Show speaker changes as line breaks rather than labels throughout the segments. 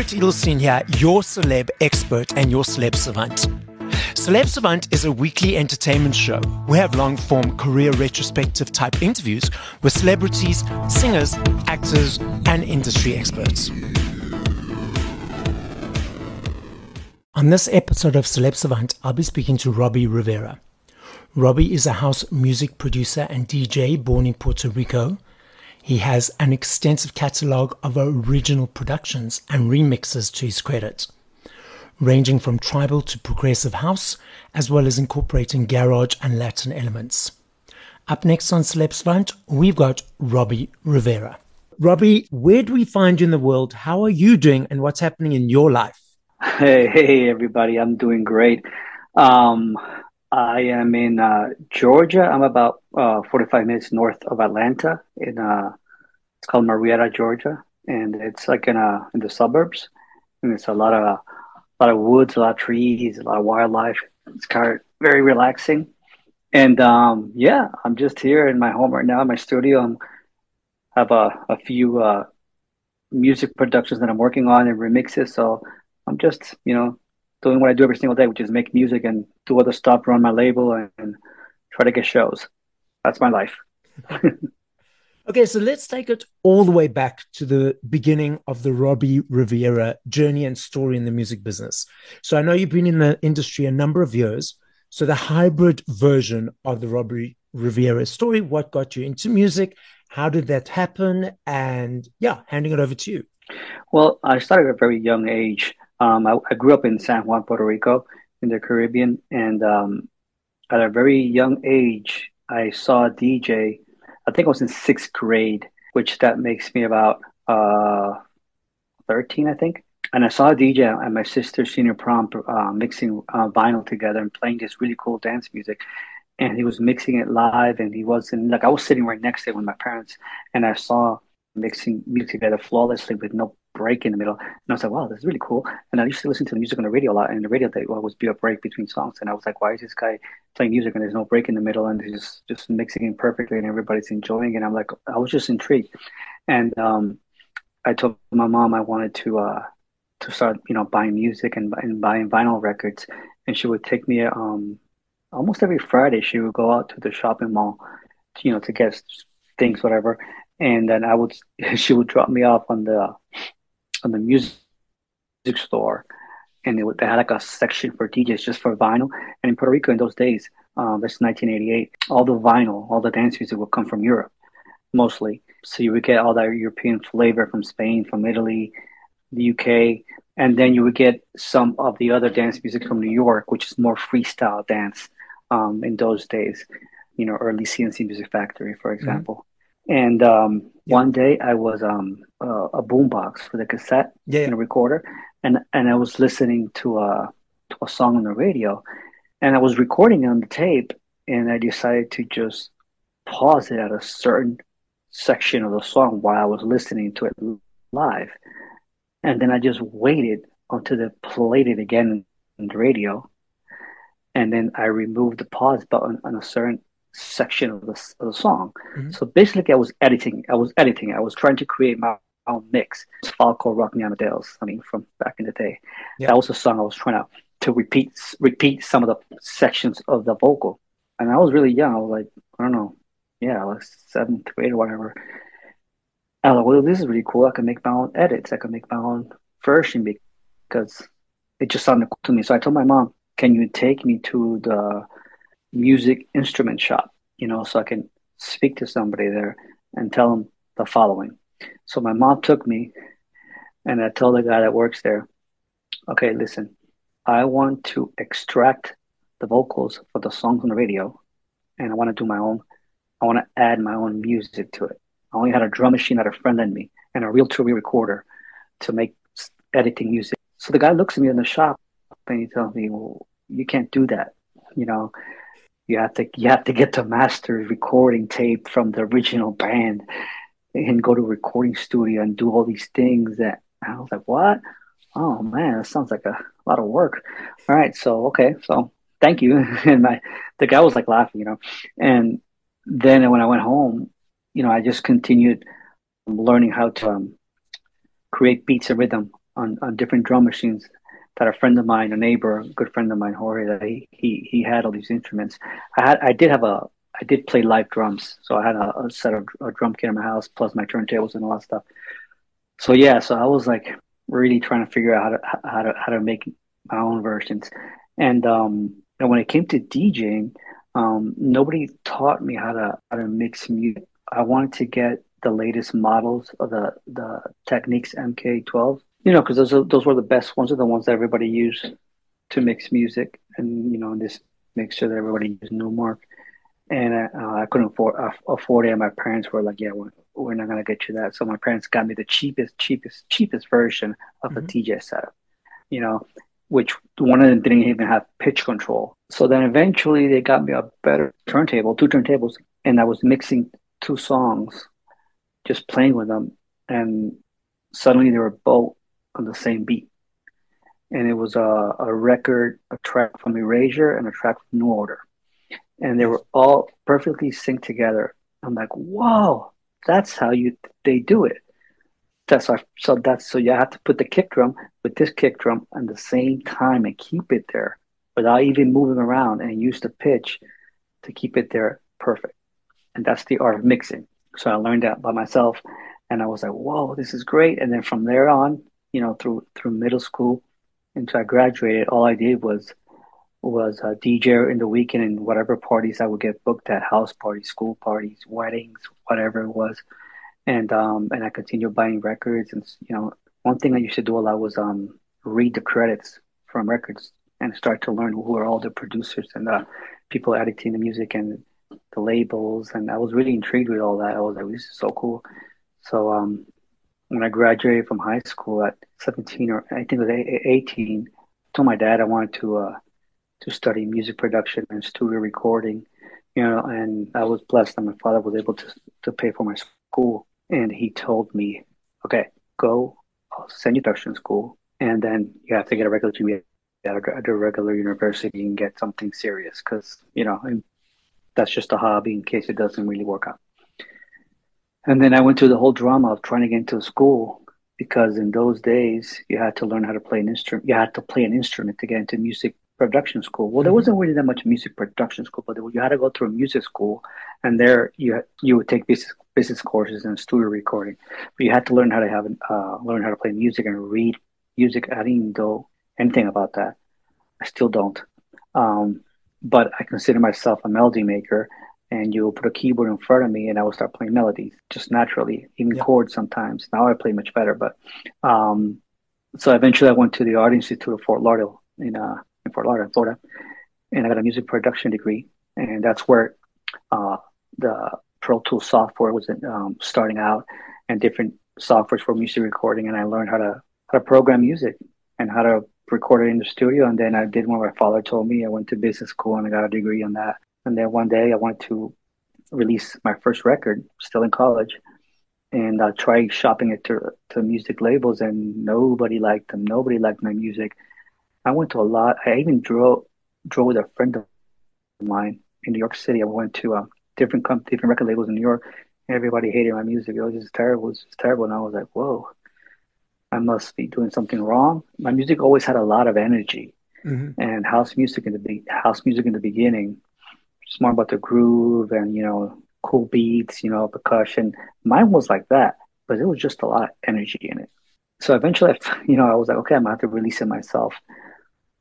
Barret Edelstein here, your celeb expert and your celeb savant. Celeb Savant is a weekly entertainment show. We have long form career retrospective type interviews with celebrities, singers, actors, and industry experts. On this episode of Celeb Savant, I'll be speaking to Robbie Rivera. Robbie is a house music producer and DJ born in Puerto Rico. He has an extensive catalogue of original productions and remixes to his credit, ranging from tribal to progressive house, as well as incorporating garage and Latin elements. Up next on Celeb Savant, we've got Robbie Rivera. Robbie, where do we find you in the world? How are you doing and what's happening in your life?
Hey, hey, everybody. I'm doing great. Um, I am in uh, Georgia. I'm about uh, 45 minutes north of Atlanta. In uh, it's called Marietta, Georgia, and it's like in uh in the suburbs. And it's a lot of a lot of woods, a lot of trees, a lot of wildlife. It's kind of very relaxing. And um, yeah, I'm just here in my home right now, in my studio. I'm have a a few uh, music productions that I'm working on and remixes. So I'm just you know doing what I do every single day, which is make music and do other stuff, run my label, and, and try to get shows. That's my life.
okay, so let's take it all the way back to the beginning of the Robbie Rivera journey and story in the music business. So I know you've been in the industry a number of years. So the hybrid version of the Robbie Rivera story, what got you into music? How did that happen? And yeah, handing it over to you.
Well, I started at a very young age. Um, I, I, grew up in San Juan, Puerto Rico, in the Caribbean, and um, at a very young age, I saw a DJ. I think I was in sixth grade, which that makes me about uh, thirteen, I think. And I saw a DJ at my sister's senior prom uh, mixing uh, vinyl together and playing this really cool dance music. And he was mixing it live, and he wasn't like I was sitting right next to him with my parents, and I saw mixing music together flawlessly with no break in the middle. And I was like, wow, this is really cool. And I used to listen to the music on the radio a lot. And the radio there always be a break between songs. And I was like, why is this guy playing music and there's no break in the middle and he's just, just mixing it perfectly and everybody's enjoying it. And I'm like, I was just intrigued. And um, I told my mom I wanted to uh, to start, you know, buying music and, and buying vinyl records. And she would take me um, almost every Friday. She would go out to the shopping mall, to, you know, to get things, whatever. And then I would, she would drop me off on the on the music store, and it, they had like a section for DJs just for vinyl. And in Puerto Rico in those days, um, that's 1988, all the vinyl, all the dance music would come from Europe, mostly. So you would get all that European flavor from Spain, from Italy, the UK, and then you would get some of the other dance music from New York, which is more freestyle dance um, in those days. You know, early C+C Music Factory, for mm-hmm. example. Mm-hmm. And um, yeah. one day I was um, uh, a boombox with a cassette yeah. and a recorder, and and I was listening to a to a song on the radio, and I was recording on the tape, and I decided to just pause it at a certain section of the song while I was listening to it live, and then I just waited until they played it again on the radio, and then I removed the pause button on a certain section of the, of the song. Mm-hmm. So basically, I was editing. I was editing. I was trying to create my mix. It's a file called Rock Me Amadeus. I mean, from back in the day. Yeah. That was a song I was trying to to repeat repeat some of the sections of the vocal. And I was really young. I was like, I don't know, yeah, was seventh grade or whatever. I was like, well, this is really cool. I can make my own edits. I can make my own version because it just sounded cool to me. So I told my mom, "Can you take me to the music instrument shop, you know, so I can speak to somebody there and tell them the following. So my mom took me and I told the guy that works there, okay, listen, I want to extract the vocals for the songs on the radio and I want to do my own, I want to add my own music to it. I only had a drum machine that a friend lent me and a reel-to-reel recorder to make editing music. So the guy looks at me in the shop and he tells me, well, you can't do that. You know, you have to you have to get the master recording tape from the original band and go to a recording studio and do all these things that I was like, what? Oh man, that sounds like a lot of work. All right, so okay, so thank you. and my the guy was like laughing, you know. And then when I went home, you know, I just continued learning how to um, create beats and rhythm on, on different drum machines that a friend of mine, a neighbor, a good friend of mine, Jorge, that he, he, he had all these instruments. I had, I did have a, I did play live drums. So I had a, a set of a drum kit in my house, plus my turntables and all that stuff. So yeah, so I was like really trying to figure out how to, how to, how to make my own versions. And, um, and when it came to DJing, um, nobody taught me how to, how to mix music. I wanted to get the latest models of the, the Technics MK12 you know, because those are, those were the best ones. Are the ones that everybody used to mix music, and you know, this mixture that everybody used Numark, and uh, I couldn't afford afford it. And my parents were like, "Yeah, we're, we're not gonna get you that." So my parents got me the cheapest, cheapest, cheapest version of mm-hmm. a DJ setup. You know, which one of them didn't even have pitch control. So then eventually they got me a better turntable, two turntables, and I was mixing two songs, just playing with them, and suddenly they were both on the same beat. And it was a, a record, a track from Erasure and a track from New Order. And they were all perfectly synced together. I'm like, whoa, that's how you they do it. That's our, so that's so you have to put the kick drum with this kick drum at the same time and keep it there without even moving around and use the pitch to keep it there perfect. And that's the art of mixing. So I learned that by myself and I was like, whoa, this is great. And then from there on, you know, through through middle school until I graduated, all I did was was a DJ in the weekend and whatever parties I would get booked at, house parties, school parties, weddings, whatever it was, and um and I continued buying records and you know one thing I used to do a lot was um read the credits from records and start to learn who are all the producers and the people editing the music and the labels and I was really intrigued with all that. I was like, this is so cool. So um when I graduated from high school at 17 or I think it was 18, I told my dad I wanted to uh, to study music production and studio recording, you know, and I was blessed that my father was able to to pay for my school. And he told me, okay, go, I'll send you to production school, and then you have to get a regular degree at a, regular university and get something serious because you know, that's just a hobby in case it doesn't really work out. And then I went through the whole drama of trying to get into school because in those days you had to learn how to play an instrument. You had to play an instrument to get into music production school. Well, there mm-hmm. wasn't really that much music production school, but you had to go through a music school, and there you you would take business business courses and studio recording. But you had to learn how to have uh, learn how to play music and read music. I didn't know anything about that. I still don't. Um, but I consider myself a melody maker, and you will put a keyboard in front of me and I will start playing melodies just naturally, even yeah. chords sometimes. Now I play much better, but um, so eventually I went to the Art Institute of Fort Lauderdale in uh, in Fort Lauderdale, Florida, and I got a music production degree, and that's where uh, the Pro Tools software was um, starting out, and different softwares for music recording, and I learned how to how to program music and how to record it in the studio, and then I did what my father told me. I went to business school and I got a degree on that and then one day I wanted to release my first record, still in college, and I tried shopping it to to music labels, and nobody liked them. Nobody liked my music. I went to a lot. I even drove drove with a friend of mine in New York City. I went to uh, different com- different record labels in New York. Everybody hated my music. It was just terrible. It was just terrible. And I was like, whoa, I must be doing something wrong. My music always had a lot of energy. Mm-hmm. And house music in the be- house music in the beginning it's more about the groove and you know cool beats, you know, percussion. Mine was like that, but it was just a lot of energy in it. So eventually, you know, I was like, okay, I'm gonna have to release it myself.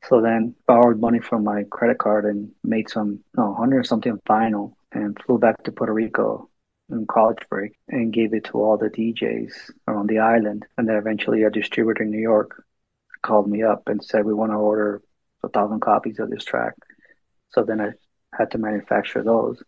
So then borrowed money from my credit card and made some, no, hundred something vinyl and flew back to Puerto Rico in college break and gave it to all the DJs around the island. And then eventually a distributor in New York called me up and said, we want to order a thousand copies of this track. So then I had to manufacture those.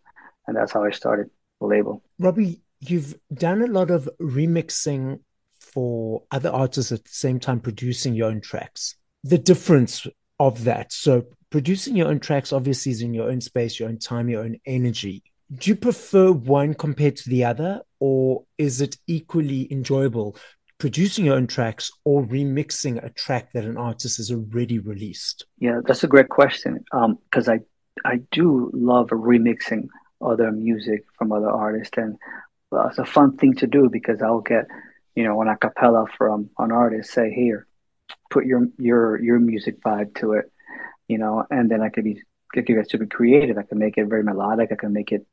And that's how I started the label.
Robbie, you've done a lot of remixing for other artists at the same time producing your own tracks. The difference of that. So producing your own tracks obviously is in your own space, your own time, your own energy. Do you prefer one compared to the other, or is it equally enjoyable producing your own tracks or remixing a track that an artist has already released?
Yeah, that's a great question. Because um, I I do love remixing other music from other artists, and well, it's a fun thing to do because I'll get, you know, an a cappella from an artist. Say here, put your your your music vibe to it, you know, and then I could be could get super creative. I can make it very melodic. I can make it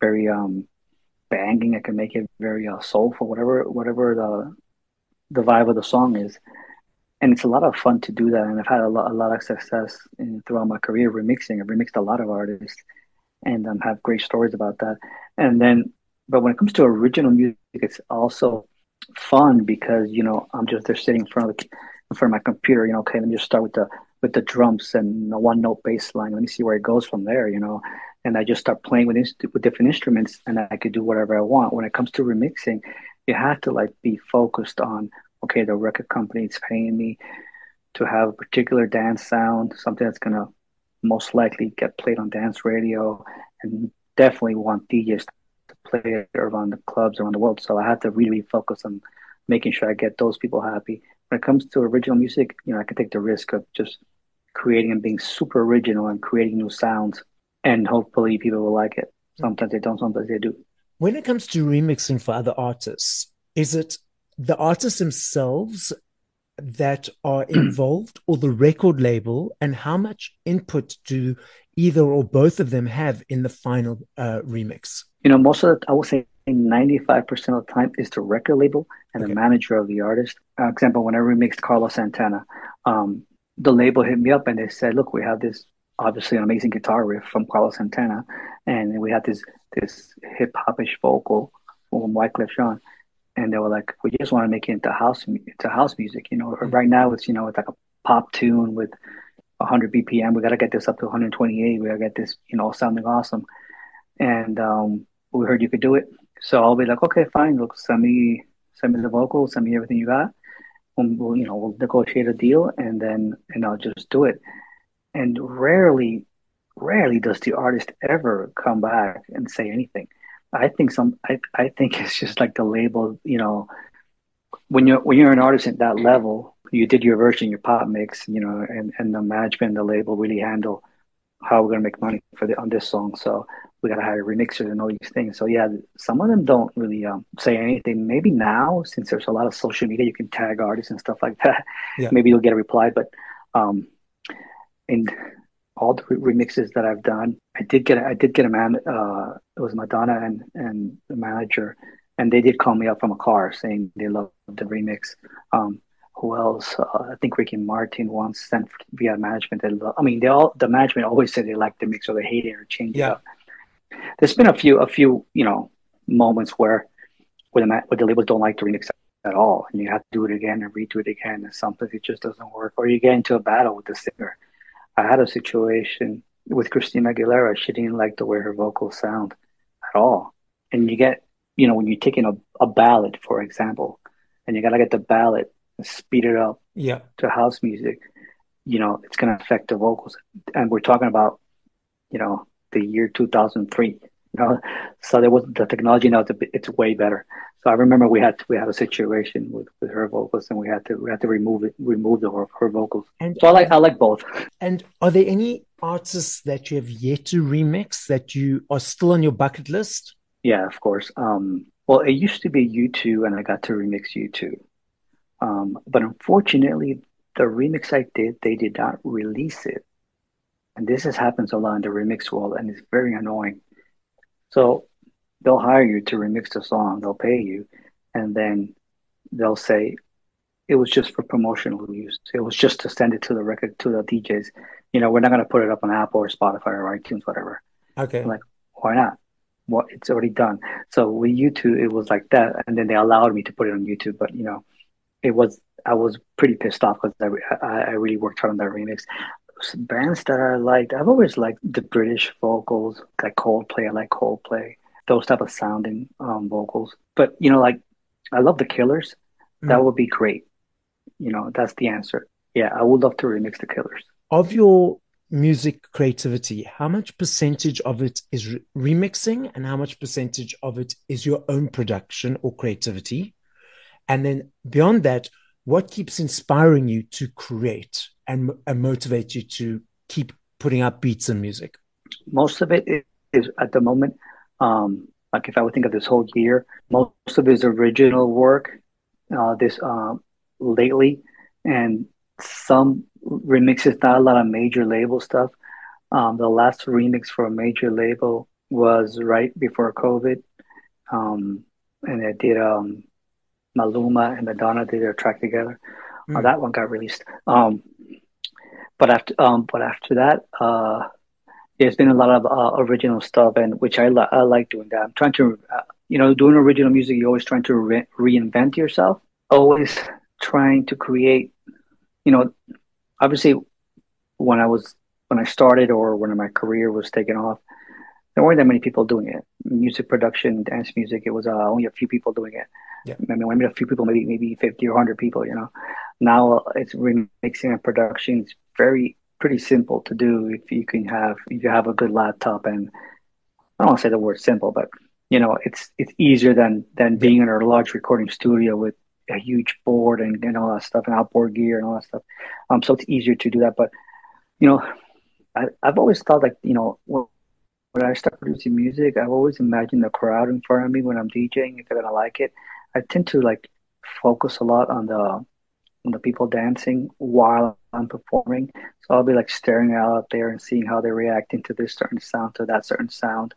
very um banging. I can make it very uh, soulful. Whatever whatever the the vibe of the song is, and it's a lot of fun to do that. And I've had a lot a lot of success in, throughout my career remixing. I've remixed a lot of artists, and um, have great stories about that. And then, but when it comes to original music, it's also fun because you know I'm just there sitting in front of the of my computer. You know, okay, let me just start with the with the drums and the one note bass line. Let me see where it goes from there. You know, and I just start playing with with different instruments, and I could do whatever I want. When it comes to remixing, you have to like be focused on okay, the record company is paying me to have a particular dance sound, something that's gonna most likely get played on dance radio, and definitely want DJs to play it around the clubs around the world. So I have to really focus on making sure I get those people happy. When it comes to original music, you know, I can take the risk of just creating and being super original and creating new sounds, and hopefully people will like it. Sometimes they don't, sometimes they do.
When it comes to remixing for other artists, is it the artists themselves that are involved or the record label and how much input do either or both of them have in the final uh, remix
you know most of the i would say 95% of the time is the record label and okay. the manager of the artist uh, example when i remixed carlos santana um, the label hit me up and they said look we have this obviously an amazing guitar riff from carlos santana and we have this this hip-hopish vocal from wyclef jean and they were like, "We just want to make it into house into house music." You know, mm-hmm. right now it's you know it's like a pop tune with 100 BPM. We got to get this up to 128. We got to get this you know sounding awesome. And um, we heard you could do it, so I'll be like, "Okay, fine. Look, send me send me the vocals, send me everything you got. We'll, you know we'll negotiate a deal, and then and I'll just do it." And rarely, rarely does the artist ever come back and say anything I think some I, I think it's just like the label, you know, when you're when you're an artist at that level, you did your version, your pop mix, you know, and, and the management, the label really handle how we're gonna make money for the on this song. So we gotta hire remixers and all these things. So yeah, some of them don't really um, say anything. Maybe now, since there's a lot of social media, you can tag artists and stuff like that. Yeah. Maybe you'll get a reply. But um, and all the remixes that I've done. I did get I did get a man. Uh, it was Madonna and and the manager, and they did call me up from a car saying they loved the remix. Um, who else? Uh, I think Ricky Martin once sent via management. They love, I mean, they all the management always said they like the mix or they hate it or change yeah. it up. There's been a few a few you know moments where where the where the labels don't like the remix at all, and you have to do it again and redo it again, and sometimes it just doesn't work, or you get into a battle with the singer I had a situation with Christina Aguilera. She didn't like the way her vocals sound at all. And you get, you know, when you're taking a, a ballad, for example, and you got to get the ballad and speed it up
yeah.
to house music, you know, it's going to affect the vocals. And we're talking about, you know, the year 2003. You know, so there was the technology now it's, it's way better. So I remember we had we had a situation with, with her vocals, and we had to we had to remove it, remove the, her, her vocals. And so I like I like both.
And are there any artists that you have yet to remix that you are still on your bucket list?
Yeah, of course. Um, well, it used to be U2, and I got to remix U2. Um, but unfortunately, the remix I did, they did not release it. And this has happens a lot in the remix world, and it's very annoying. So they'll hire you to remix the song, they'll pay you, and then they'll say it was just for promotional use. It was just to send it to the record to the DJs. You know, we're not going to put it up on Apple or Spotify or iTunes, whatever.
Okay.
I'm like, why not? Well, it's already done. So with U2, it was like that, and then they allowed me to put it on YouTube. But you know, it was I was pretty pissed off because I, I, I really worked hard on that remix bands that I liked, I've always liked the British vocals, like Coldplay. I like Coldplay, those type of sounding um, vocals. But you know, like I love the Killers. That mm. would be great. You know, that's the answer. Yeah, I would love to remix the Killers.
Of your music creativity, how much percentage of it is re- remixing, and how much percentage of it is your own production or creativity? And then beyond that, what keeps inspiring you to create and, and motivate you to keep putting out beats and music?
Most of it is at the moment, um, like if I would think of this whole year, most of it is original work. Uh, this uh, lately, and some remixes, not a lot of major label stuff. Um, the last remix for a major label was right before COVID, um, and I did um, Maluma and Madonna did a track together. Mm. Uh, that one got released. Um, but after um, but after that, uh, there's been a lot of uh, original stuff, and which I, li- I like doing that. I'm trying to, uh, you know, doing original music. You're always trying to re- reinvent yourself. Always trying to create. You know, obviously, when I was when I started or when my career was taking off, there weren't that many people doing it. Music production, dance music, it was uh, only a few people doing it. Yeah. I mean, I mean, a few people, maybe maybe fifty or hundred people. You know, now it's remixing and production. It's very pretty simple to do if you can have if you have a good laptop and I don't want to say the word simple, but you know, it's it's easier than than being in a large recording studio with a huge board and, and all that stuff and outboard gear and all that stuff. Um, so it's easier to do that. But you know, I, I've always thought like you know when, when I start producing music, I've always imagined the crowd in front of me when I'm DJing if they're gonna like it. I tend to like focus a lot on the on the people dancing while I'm performing. So I'll be like staring out there and seeing how they're reacting to this certain sound, to that certain sound.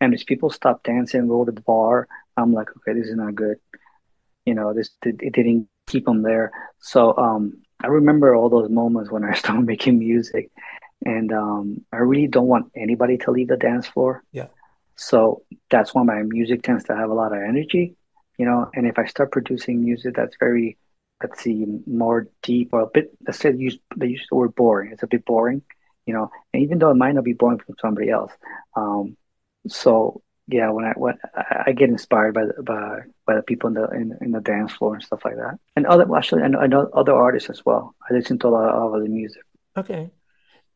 And as people stop dancing and go to the bar, I'm like, okay, this is not good. You know, this it didn't keep them there. So um, I remember all those moments when I started making music, and um, I really don't want anybody to leave the dance floor.
Yeah.
So that's why my music tends to have a lot of energy, you know. And if I start producing music that's very let's see, more deep or a bit. Let's say they use they use the word boring. It's a bit boring, you know. And even though it might not be boring from somebody else, um, so yeah, when I when I get inspired by the, by by the people in the in, in the dance floor and stuff like that, and other actually know other artists as well. I listen to a lot of other music.
Okay,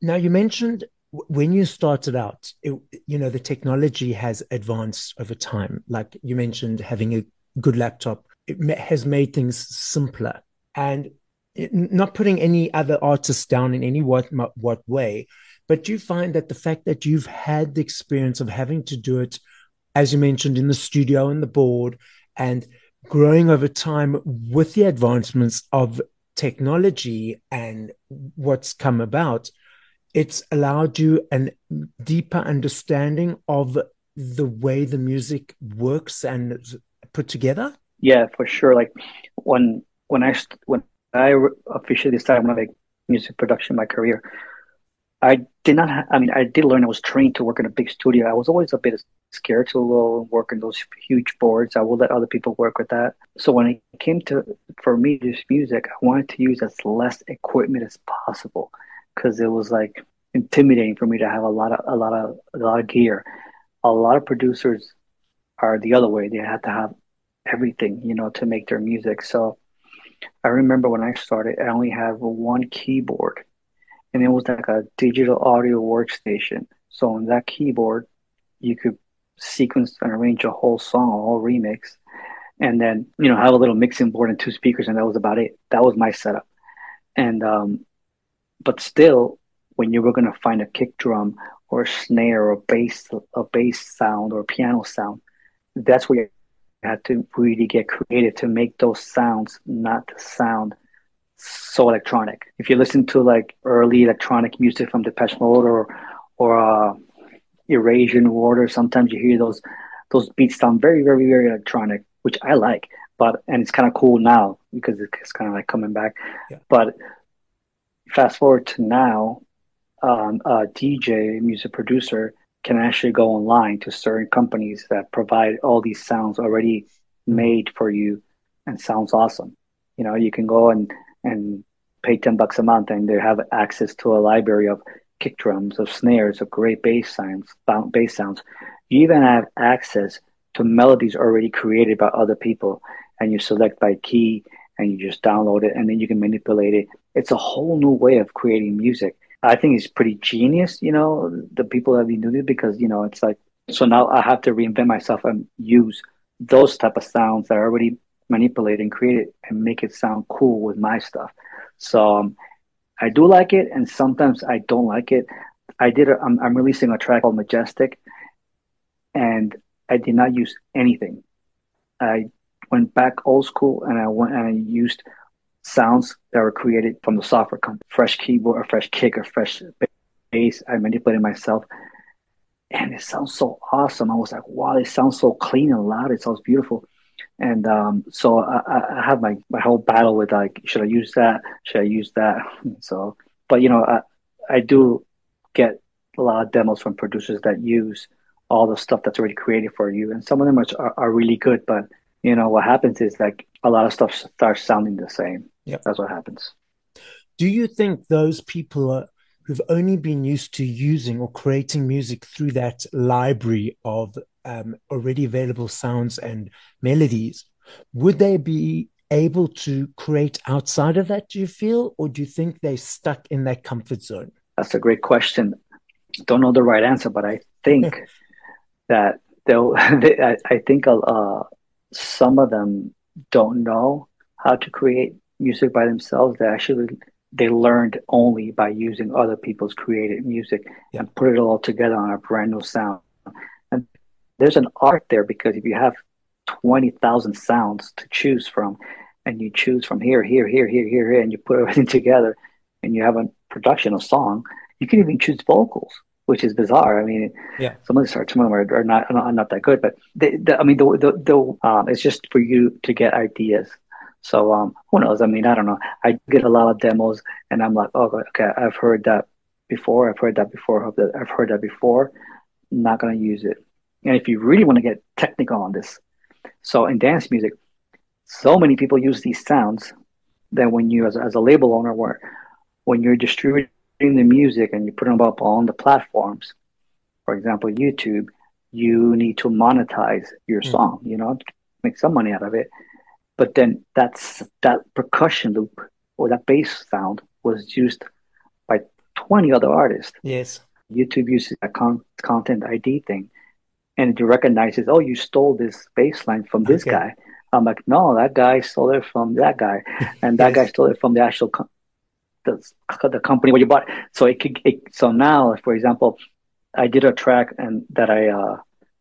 now you mentioned when you started out, it, you know the technology has advanced over time. Like you mentioned, having a good laptop. It has made things simpler. And it, not putting any other artists down in any what what way but you find that the fact that you've had the experience of having to do it as you mentioned in the studio and the board and growing over time with the advancements of technology and what's come about it's allowed you a deeper understanding of the way the music works and put together
yeah, for sure. Like when when I when I officially started my like music production, my career, I did not. Ha- I mean, I did learn. I was trained to work in a big studio. I was always a bit scared to work in those huge boards. I will let other people work with that. So when it came to for me this music, I wanted to use as less equipment as possible because it was like intimidating for me to have a lot of a lot of a lot of gear. A lot of producers the other way. They had to have everything, you know, to make their music. So I remember when I started, I only had one keyboard and it was like a digital audio workstation. So on that keyboard, you could sequence and arrange a whole song, a whole remix, and then, you know, have a little mixing board and two speakers. And that was about it. That was my setup. And, um, but still, when you were going to find a kick drum or a snare or a bass, a bass sound or piano sound, that's where you had to really get creative to make those sounds not sound so electronic. If you listen to like early electronic music from Depeche Mode or or uh, Eurasian Water, sometimes you hear those those beats sound very, very, very electronic, which I like. But and it's kind of cool now because it's kind of like coming back. Yeah. But fast forward to now, um, a DJ, music producer, can actually go online to certain companies that provide all these sounds already made for you and sounds awesome. You know, you can go and and pay ten bucks a month and they have access to a library of kick drums, of snares, of great bass sounds, bass sounds. You even have access to melodies already created by other people, and you select by key and you just download it, and then you can manipulate it. It's a whole new way of creating music I think it's pretty genius, you know, the people that have been doing it because, you know, it's like, so now I have to reinvent myself and use those type of sounds that are already manipulated and created and make it sound cool with my stuff. So um, I do like it, and sometimes I don't like it. I did. A, I'm, I'm releasing a track called Majestic, and I did not use anything. I went back old school, and I went and I used sounds that were created from the software company, fresh keyboard, a fresh kick, a fresh bass. I manipulated myself. And it sounds so awesome. I was like, wow, it sounds so clean and loud. It sounds beautiful. And um, so I, I have my, my whole battle with like, should I use that? Should I use that? So, but you know, I, I do get a lot of demos from producers that use all the stuff that's already created for you. And some of them are, are really good, but you know, what happens is like a lot of stuff starts sounding the same.
Yeah.
That's what happens.
Do you think those people are, who've only been used to using or creating music through that library of um, already available sounds and melodies, would they be able to create outside of that, do you feel? Or do you think they're stuck in that comfort zone?
That's a great question. Don't know the right answer, but I think that they'll, they, I, I, think uh, some of them don't know how to create music by themselves. They actually they learned only by using other people's created music yeah. and put it all together on a brand new sound. And there's an art there because if you have twenty thousand sounds to choose from, and you choose from here, here, here, here, here, here, and you put everything together, and you have a production, a song, you can even choose vocals which is bizarre. I mean,
yeah,
some of the some of them are, are not are not that good, but they, the, I mean, the the, the um, it's just for you to get ideas. So um, who knows? I mean, I don't know. I get a lot of demos, and I'm like, oh, okay, I've heard that before. I've heard that before. I've heard that before. I'm not gonna use it. And if you really want to get technical on this, so in dance music, so many people use these sounds that when you, as, as a label owner, where when you're distributing the music and you put them up on the platforms, for example, YouTube, you need to monetize your mm. song, you know, make some money out of it. But then that's that percussion loop or that bass sound was used by 20 other artists.
Yes.
YouTube uses a con- content ID thing and it recognizes, oh, you stole this bass line from this okay. guy. I'm like, no, that guy stole it from that guy, and that yes. guy stole it from the actual the, the company where you bought. So it could. It, so now, for example, I did a track and that I uh,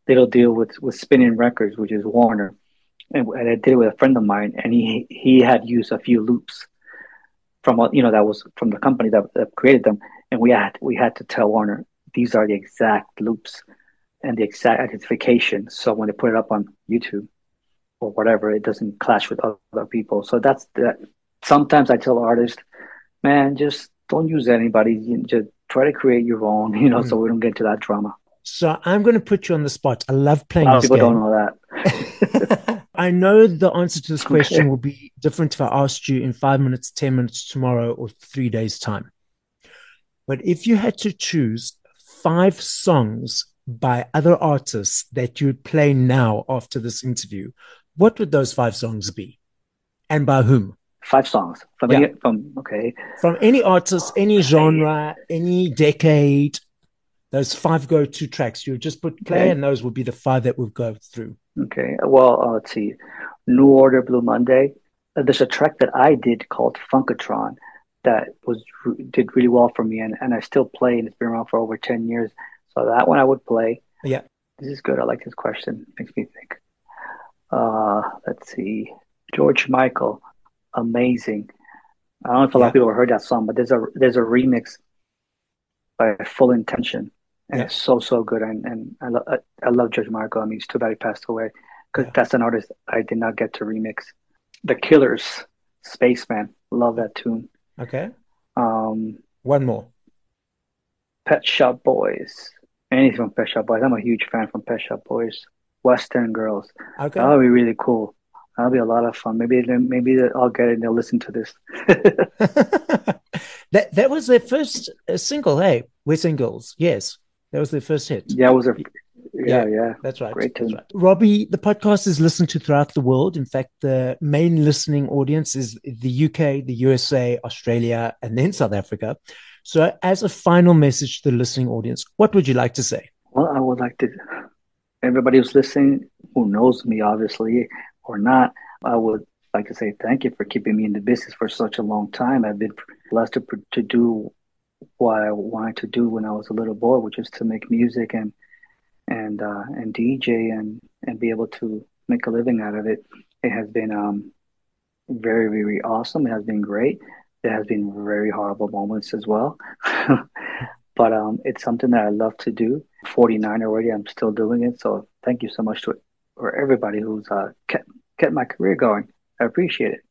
did a deal with with Spinnin' Records, which is Warner, and, and I did it with a friend of mine, and he he had used a few loops from you know that was from the company that, that created them, and we had we had to tell Warner these are the exact loops and the exact identification. So when they put it up on YouTube or whatever, it doesn't clash with other people. So that's that. Sometimes I tell artists man, just don't use anybody. Just try to create your own, you know, mm. so we don't get to that drama.
So I'm going to put you on the spot. I love playing
a lot
this
people
game.
don't know that.
I know the answer to this question okay. will be different if I asked you in five minutes, 10 minutes tomorrow, or three days' time. But if you had to choose five songs by other artists that you'd play now after this interview, what would those five songs be? And by whom?
Five songs from yeah. any, from okay
from any artist, any genre, any decade. Those five go-to tracks you just put play, okay. and those will be the five that we'll go through.
Okay. Well, uh, let's see. New Order, Blue Monday. Uh, there's a track that I did called Funkatron that was did really well for me, and, and I still play, and it's been around for over ten years. So that one I would play.
Yeah.
This is good. I like this question. Makes me think. Uh, let's see. George Michael amazing. I don't know if a lot of people have heard that song, but there's a there's a remix by Full Intention, and yeah. it's so so good. And and I, lo- I love George Michael. I mean, it's too bad he passed away because yeah. that's an artist I did not get to remix. The Killers, Spaceman, love that tune.
Okay.
Um,
one more.
Pet Shop Boys. Anything from Pet Shop Boys. I'm a huge fan from Pet Shop Boys. West End Girls.
Okay.
That would be really cool. That'll be a lot of fun. Maybe maybe I'll get it and they'll listen to this.
that that was their first uh, single. Hey, we're singles. Yes, that was their first hit.
Yeah, it was a yeah, yeah,
That's right.
Great
That's right. Robbie, the podcast is listened to throughout the world. In fact, the main listening audience is the UK, the USA, Australia, and then South Africa. So, as a final message to the listening audience, what would you like to say?
Well, I would like to, everybody who's listening, who knows me, obviously, or not, I would like to say thank you for keeping me in the business for such a long time. I've been blessed to, to do what I wanted to do when I was a little boy, which is to make music and and uh, and DJ and and be able to make a living out of it. It has been um, very, very awesome. It has been great. There has been very horrible moments as well. but um, it's something that I love to do. 49 already, I'm still doing it. So thank you so much to for everybody who's uh, kept kept my career going. I appreciate it.